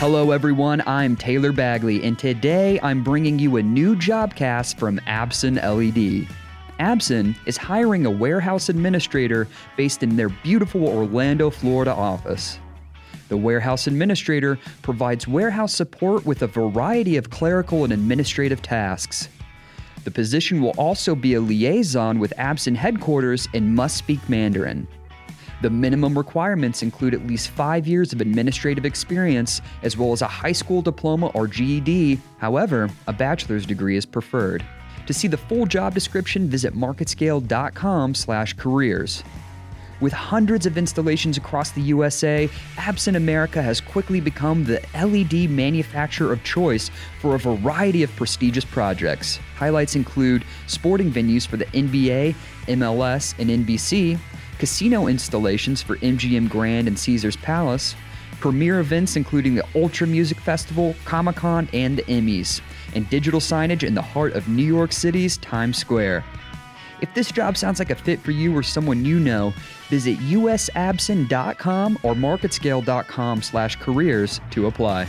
Hello, everyone. I'm Taylor Bagley, and today I'm bringing you a new jobcast from Absen LED. Absen is hiring a warehouse administrator based in their beautiful Orlando, Florida office. The warehouse administrator provides warehouse support with a variety of clerical and administrative tasks. The position will also be a liaison with Absen headquarters and must speak Mandarin. The minimum requirements include at least five years of administrative experience, as well as a high school diploma or GED. However, a bachelor's degree is preferred. To see the full job description, visit marketscale.com/careers. With hundreds of installations across the USA, Absen America has quickly become the LED manufacturer of choice for a variety of prestigious projects. Highlights include sporting venues for the NBA, MLS, and NBC, casino installations for MGM Grand and Caesars Palace, premier events including the Ultra Music Festival, Comic Con, and the Emmys, and digital signage in the heart of New York City's Times Square. If this job sounds like a fit for you or someone you know, visit usabsen.com or marketscale.com slash careers to apply.